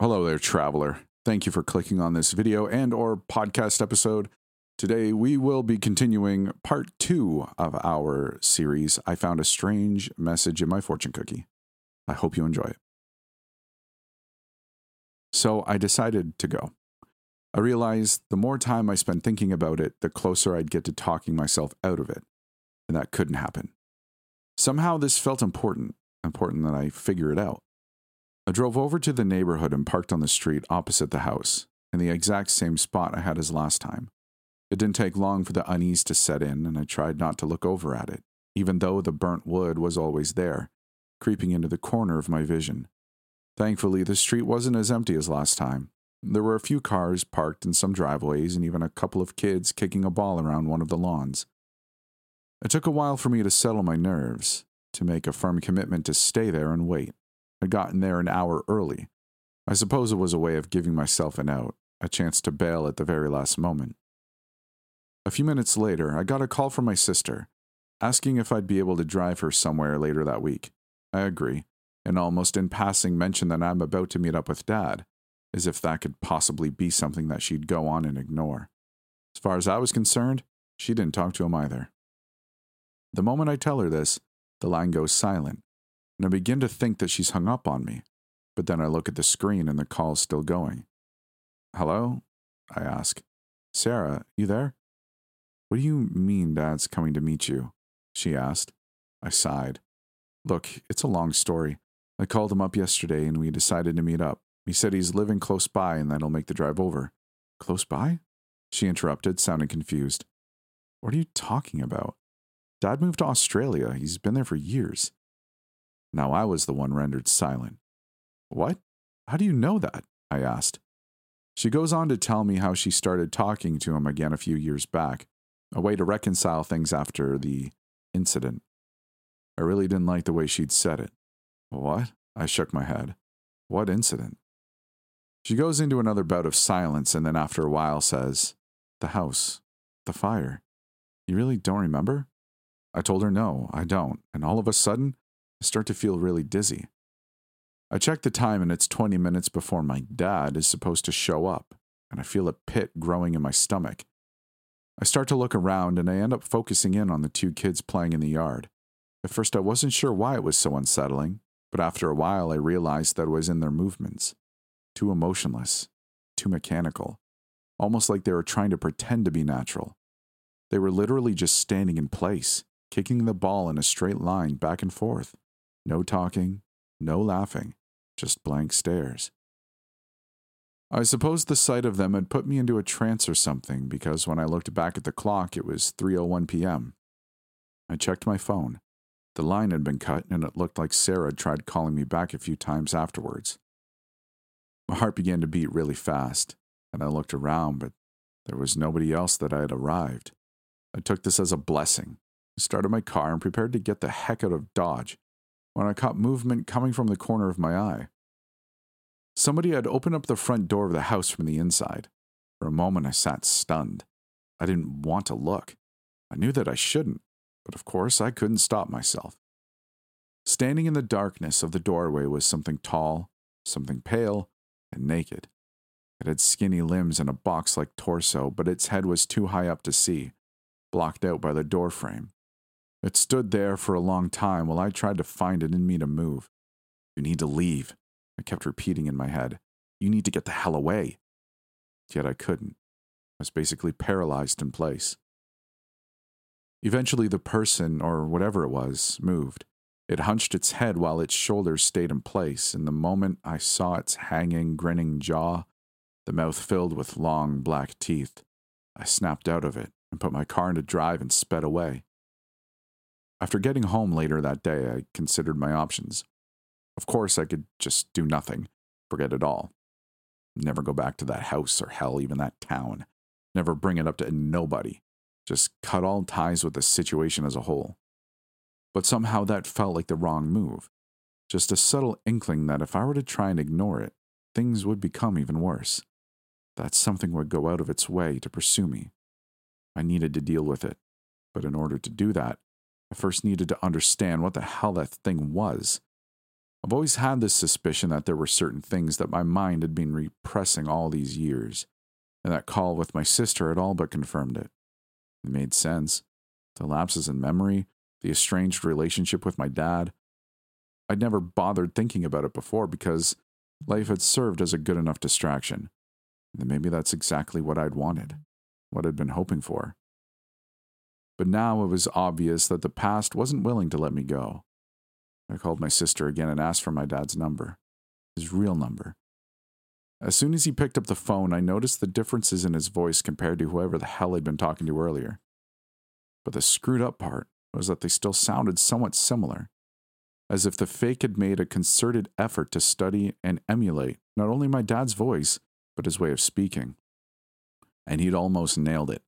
Hello there, traveler. Thank you for clicking on this video and or podcast episode. Today we will be continuing part 2 of our series I found a strange message in my fortune cookie. I hope you enjoy it. So I decided to go. I realized the more time I spent thinking about it, the closer I'd get to talking myself out of it. And that couldn't happen. Somehow this felt important, important that I figure it out. I drove over to the neighborhood and parked on the street opposite the house, in the exact same spot I had as last time. It didn't take long for the unease to set in, and I tried not to look over at it, even though the burnt wood was always there, creeping into the corner of my vision. Thankfully, the street wasn't as empty as last time. There were a few cars parked in some driveways and even a couple of kids kicking a ball around one of the lawns. It took a while for me to settle my nerves, to make a firm commitment to stay there and wait. I'd gotten there an hour early. I suppose it was a way of giving myself an out, a chance to bail at the very last moment. A few minutes later, I got a call from my sister, asking if I'd be able to drive her somewhere later that week. I agree, and almost in passing mentioned that I'm about to meet up with Dad, as if that could possibly be something that she'd go on and ignore. As far as I was concerned, she didn't talk to him either. The moment I tell her this, the line goes silent, and I begin to think that she's hung up on me. But then I look at the screen and the call's still going. Hello? I ask. Sarah, you there? What do you mean Dad's coming to meet you? She asked. I sighed. Look, it's a long story. I called him up yesterday and we decided to meet up. He said he's living close by and that he'll make the drive over. Close by? She interrupted, sounding confused. What are you talking about? Dad moved to Australia. He's been there for years. Now I was the one rendered silent. What? How do you know that? I asked. She goes on to tell me how she started talking to him again a few years back, a way to reconcile things after the incident. I really didn't like the way she'd said it. What? I shook my head. What incident? She goes into another bout of silence and then, after a while, says, The house, the fire. You really don't remember? I told her no, I don't, and all of a sudden, I start to feel really dizzy. I check the time and it's 20 minutes before my dad is supposed to show up, and I feel a pit growing in my stomach. I start to look around and I end up focusing in on the two kids playing in the yard. At first, I wasn't sure why it was so unsettling, but after a while, I realized that it was in their movements. Too emotionless, too mechanical, almost like they were trying to pretend to be natural. They were literally just standing in place, kicking the ball in a straight line back and forth. No talking, no laughing, just blank stares. I suppose the sight of them had put me into a trance or something because when I looked back at the clock it was 3:01 p.m. I checked my phone. The line had been cut and it looked like Sarah had tried calling me back a few times afterwards. My heart began to beat really fast, and I looked around, but there was nobody else that I had arrived. I took this as a blessing, I started my car, and prepared to get the heck out of Dodge when I caught movement coming from the corner of my eye. Somebody had opened up the front door of the house from the inside. For a moment, I sat stunned. I didn't want to look. I knew that I shouldn't, but of course, I couldn't stop myself. Standing in the darkness of the doorway was something tall, something pale, and naked. It had skinny limbs and a box like torso, but its head was too high up to see, blocked out by the doorframe. It stood there for a long time while I tried to find it in me to move. You need to leave, I kept repeating in my head. You need to get the hell away. Yet I couldn't. I was basically paralyzed in place. Eventually, the person, or whatever it was, moved. It hunched its head while its shoulders stayed in place, and the moment I saw its hanging, grinning jaw, the mouth filled with long black teeth, I snapped out of it and put my car into drive and sped away. After getting home later that day, I considered my options. Of course, I could just do nothing, forget it all. Never go back to that house or hell, even that town. Never bring it up to nobody. Just cut all ties with the situation as a whole. But somehow that felt like the wrong move. Just a subtle inkling that if I were to try and ignore it, things would become even worse. That something would go out of its way to pursue me. I needed to deal with it. But in order to do that, I first needed to understand what the hell that thing was. I've always had this suspicion that there were certain things that my mind had been repressing all these years, and that call with my sister had all but confirmed it. It made sense. The lapses in memory, the estranged relationship with my dad. I'd never bothered thinking about it before because life had served as a good enough distraction. And maybe that's exactly what I'd wanted, what I'd been hoping for. But now it was obvious that the past wasn't willing to let me go. I called my sister again and asked for my dad's number, his real number. As soon as he picked up the phone, I noticed the differences in his voice compared to whoever the hell I'd been talking to earlier. But the screwed up part was that they still sounded somewhat similar, as if the fake had made a concerted effort to study and emulate not only my dad's voice, but his way of speaking. And he'd almost nailed it.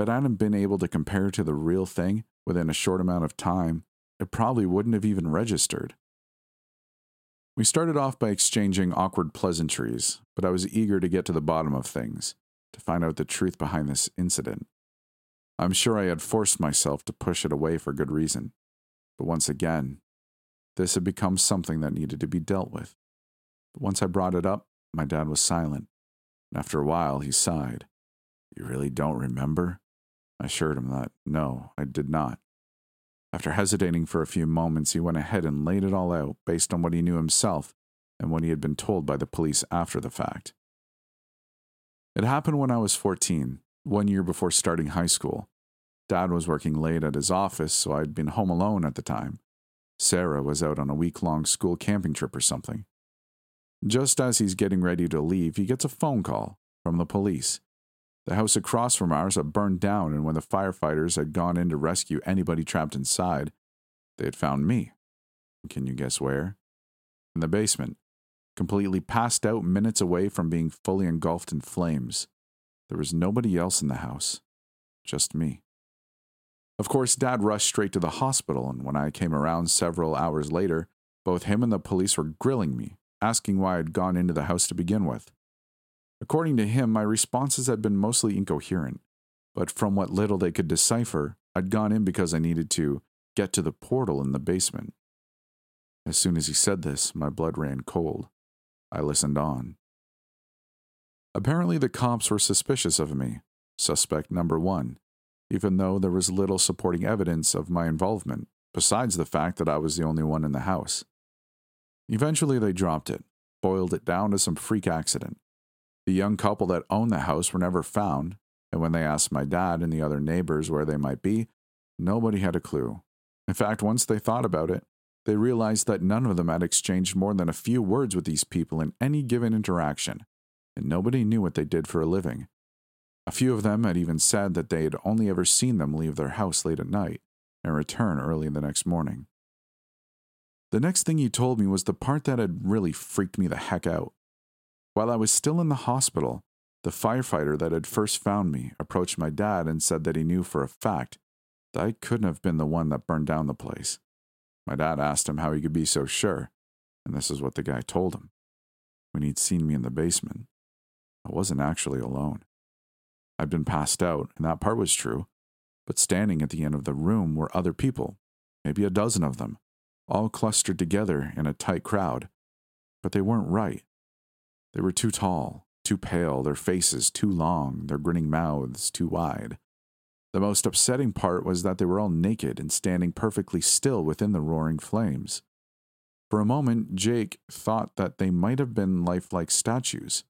But I hadn't been able to compare to the real thing within a short amount of time, it probably wouldn't have even registered. We started off by exchanging awkward pleasantries, but I was eager to get to the bottom of things, to find out the truth behind this incident. I'm sure I had forced myself to push it away for good reason, but once again, this had become something that needed to be dealt with. But once I brought it up, my dad was silent, and after a while he sighed. You really don't remember? I assured him that no, I did not. After hesitating for a few moments, he went ahead and laid it all out based on what he knew himself and what he had been told by the police after the fact. It happened when I was 14, one year before starting high school. Dad was working late at his office, so I'd been home alone at the time. Sarah was out on a week long school camping trip or something. Just as he's getting ready to leave, he gets a phone call from the police. The house across from ours had burned down, and when the firefighters had gone in to rescue anybody trapped inside, they had found me. Can you guess where? In the basement, completely passed out minutes away from being fully engulfed in flames. There was nobody else in the house, just me. Of course, Dad rushed straight to the hospital, and when I came around several hours later, both him and the police were grilling me, asking why I'd gone into the house to begin with. According to him, my responses had been mostly incoherent, but from what little they could decipher, I'd gone in because I needed to get to the portal in the basement. As soon as he said this, my blood ran cold. I listened on. Apparently, the cops were suspicious of me, suspect number one, even though there was little supporting evidence of my involvement, besides the fact that I was the only one in the house. Eventually, they dropped it, boiled it down to some freak accident. The young couple that owned the house were never found, and when they asked my dad and the other neighbors where they might be, nobody had a clue. In fact, once they thought about it, they realized that none of them had exchanged more than a few words with these people in any given interaction, and nobody knew what they did for a living. A few of them had even said that they had only ever seen them leave their house late at night and return early the next morning. The next thing he told me was the part that had really freaked me the heck out. While I was still in the hospital, the firefighter that had first found me approached my dad and said that he knew for a fact that I couldn't have been the one that burned down the place. My dad asked him how he could be so sure, and this is what the guy told him. When he'd seen me in the basement, I wasn't actually alone. I'd been passed out, and that part was true, but standing at the end of the room were other people, maybe a dozen of them, all clustered together in a tight crowd. But they weren't right. They were too tall, too pale, their faces too long, their grinning mouths too wide. The most upsetting part was that they were all naked and standing perfectly still within the roaring flames. For a moment, Jake thought that they might have been lifelike statues.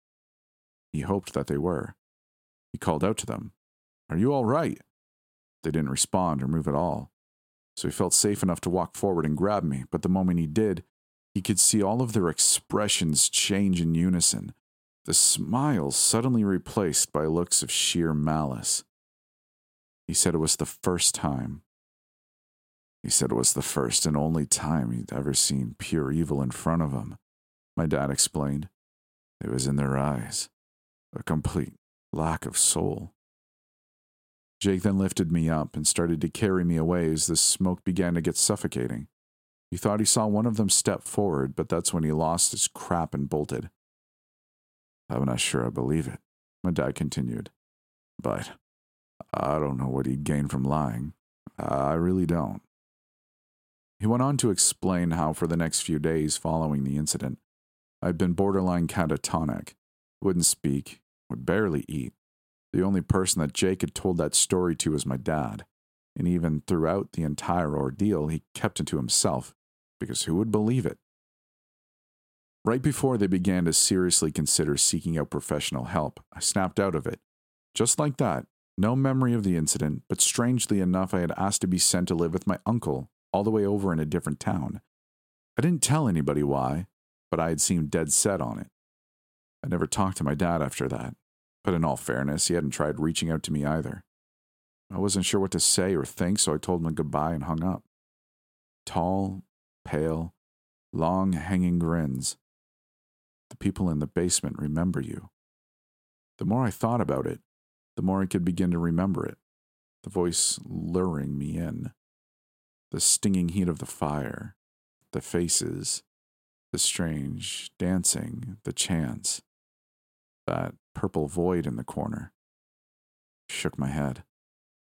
He hoped that they were. He called out to them, Are you all right? They didn't respond or move at all. So he felt safe enough to walk forward and grab me, but the moment he did, he could see all of their expressions change in unison, the smiles suddenly replaced by looks of sheer malice. He said it was the first time. He said it was the first and only time he'd ever seen pure evil in front of him. My dad explained. It was in their eyes, a complete lack of soul. Jake then lifted me up and started to carry me away as the smoke began to get suffocating. He thought he saw one of them step forward, but that's when he lost his crap and bolted. I'm not sure I believe it, my dad continued. But I don't know what he'd gain from lying. I really don't. He went on to explain how, for the next few days following the incident, I'd been borderline catatonic, wouldn't speak, would barely eat. The only person that Jake had told that story to was my dad, and even throughout the entire ordeal, he kept it to himself, because who would believe it? Right before they began to seriously consider seeking out professional help, I snapped out of it. Just like that, no memory of the incident, but strangely enough, I had asked to be sent to live with my uncle, all the way over in a different town. I didn't tell anybody why, but I had seemed dead set on it. I never talked to my dad after that, but in all fairness, he hadn't tried reaching out to me either. I wasn't sure what to say or think, so I told him goodbye and hung up. Tall, pale, long hanging grins. The people in the basement remember you. The more I thought about it, the more I could begin to remember it, the voice luring me in, the stinging heat of the fire, the faces, the strange dancing, the chants, that purple void in the corner. Shook my head.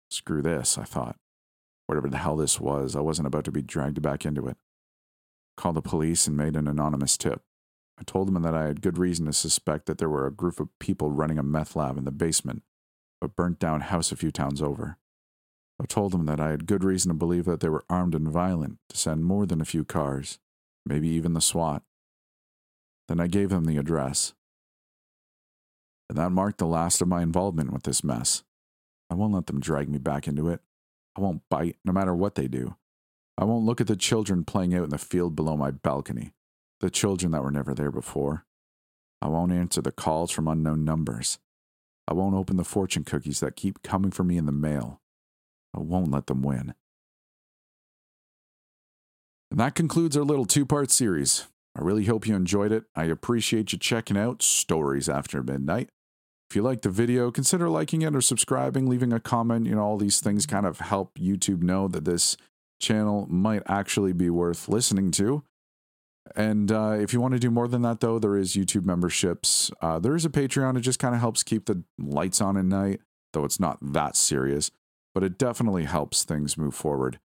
Screw this, I thought. Whatever the hell this was, I wasn't about to be dragged back into it. Called the police and made an anonymous tip. I told them that I had good reason to suspect that there were a group of people running a meth lab in the basement, of a burnt down house a few towns over. I told them that I had good reason to believe that they were armed and violent, to send more than a few cars, maybe even the SWAT. Then I gave them the address. And that marked the last of my involvement with this mess. I won't let them drag me back into it. I won't bite, no matter what they do. I won't look at the children playing out in the field below my balcony, the children that were never there before. I won't answer the calls from unknown numbers. I won't open the fortune cookies that keep coming for me in the mail. I won't let them win. And that concludes our little two part series. I really hope you enjoyed it. I appreciate you checking out Stories After Midnight. If you liked the video, consider liking it or subscribing, leaving a comment. You know, all these things kind of help YouTube know that this channel might actually be worth listening to. And uh, if you want to do more than that, though, there is YouTube memberships. Uh, there is a Patreon. It just kind of helps keep the lights on at night, though it's not that serious, but it definitely helps things move forward.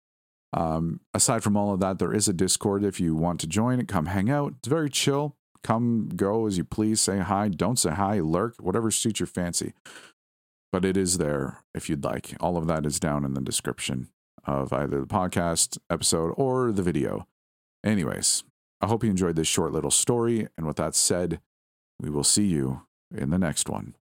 Um, aside from all of that, there is a Discord. If you want to join it, come hang out. It's very chill. Come, go as you please. Say hi. Don't say hi. Lurk. Whatever suits your fancy. But it is there if you'd like. All of that is down in the description of either the podcast episode or the video. Anyways, I hope you enjoyed this short little story. And with that said, we will see you in the next one.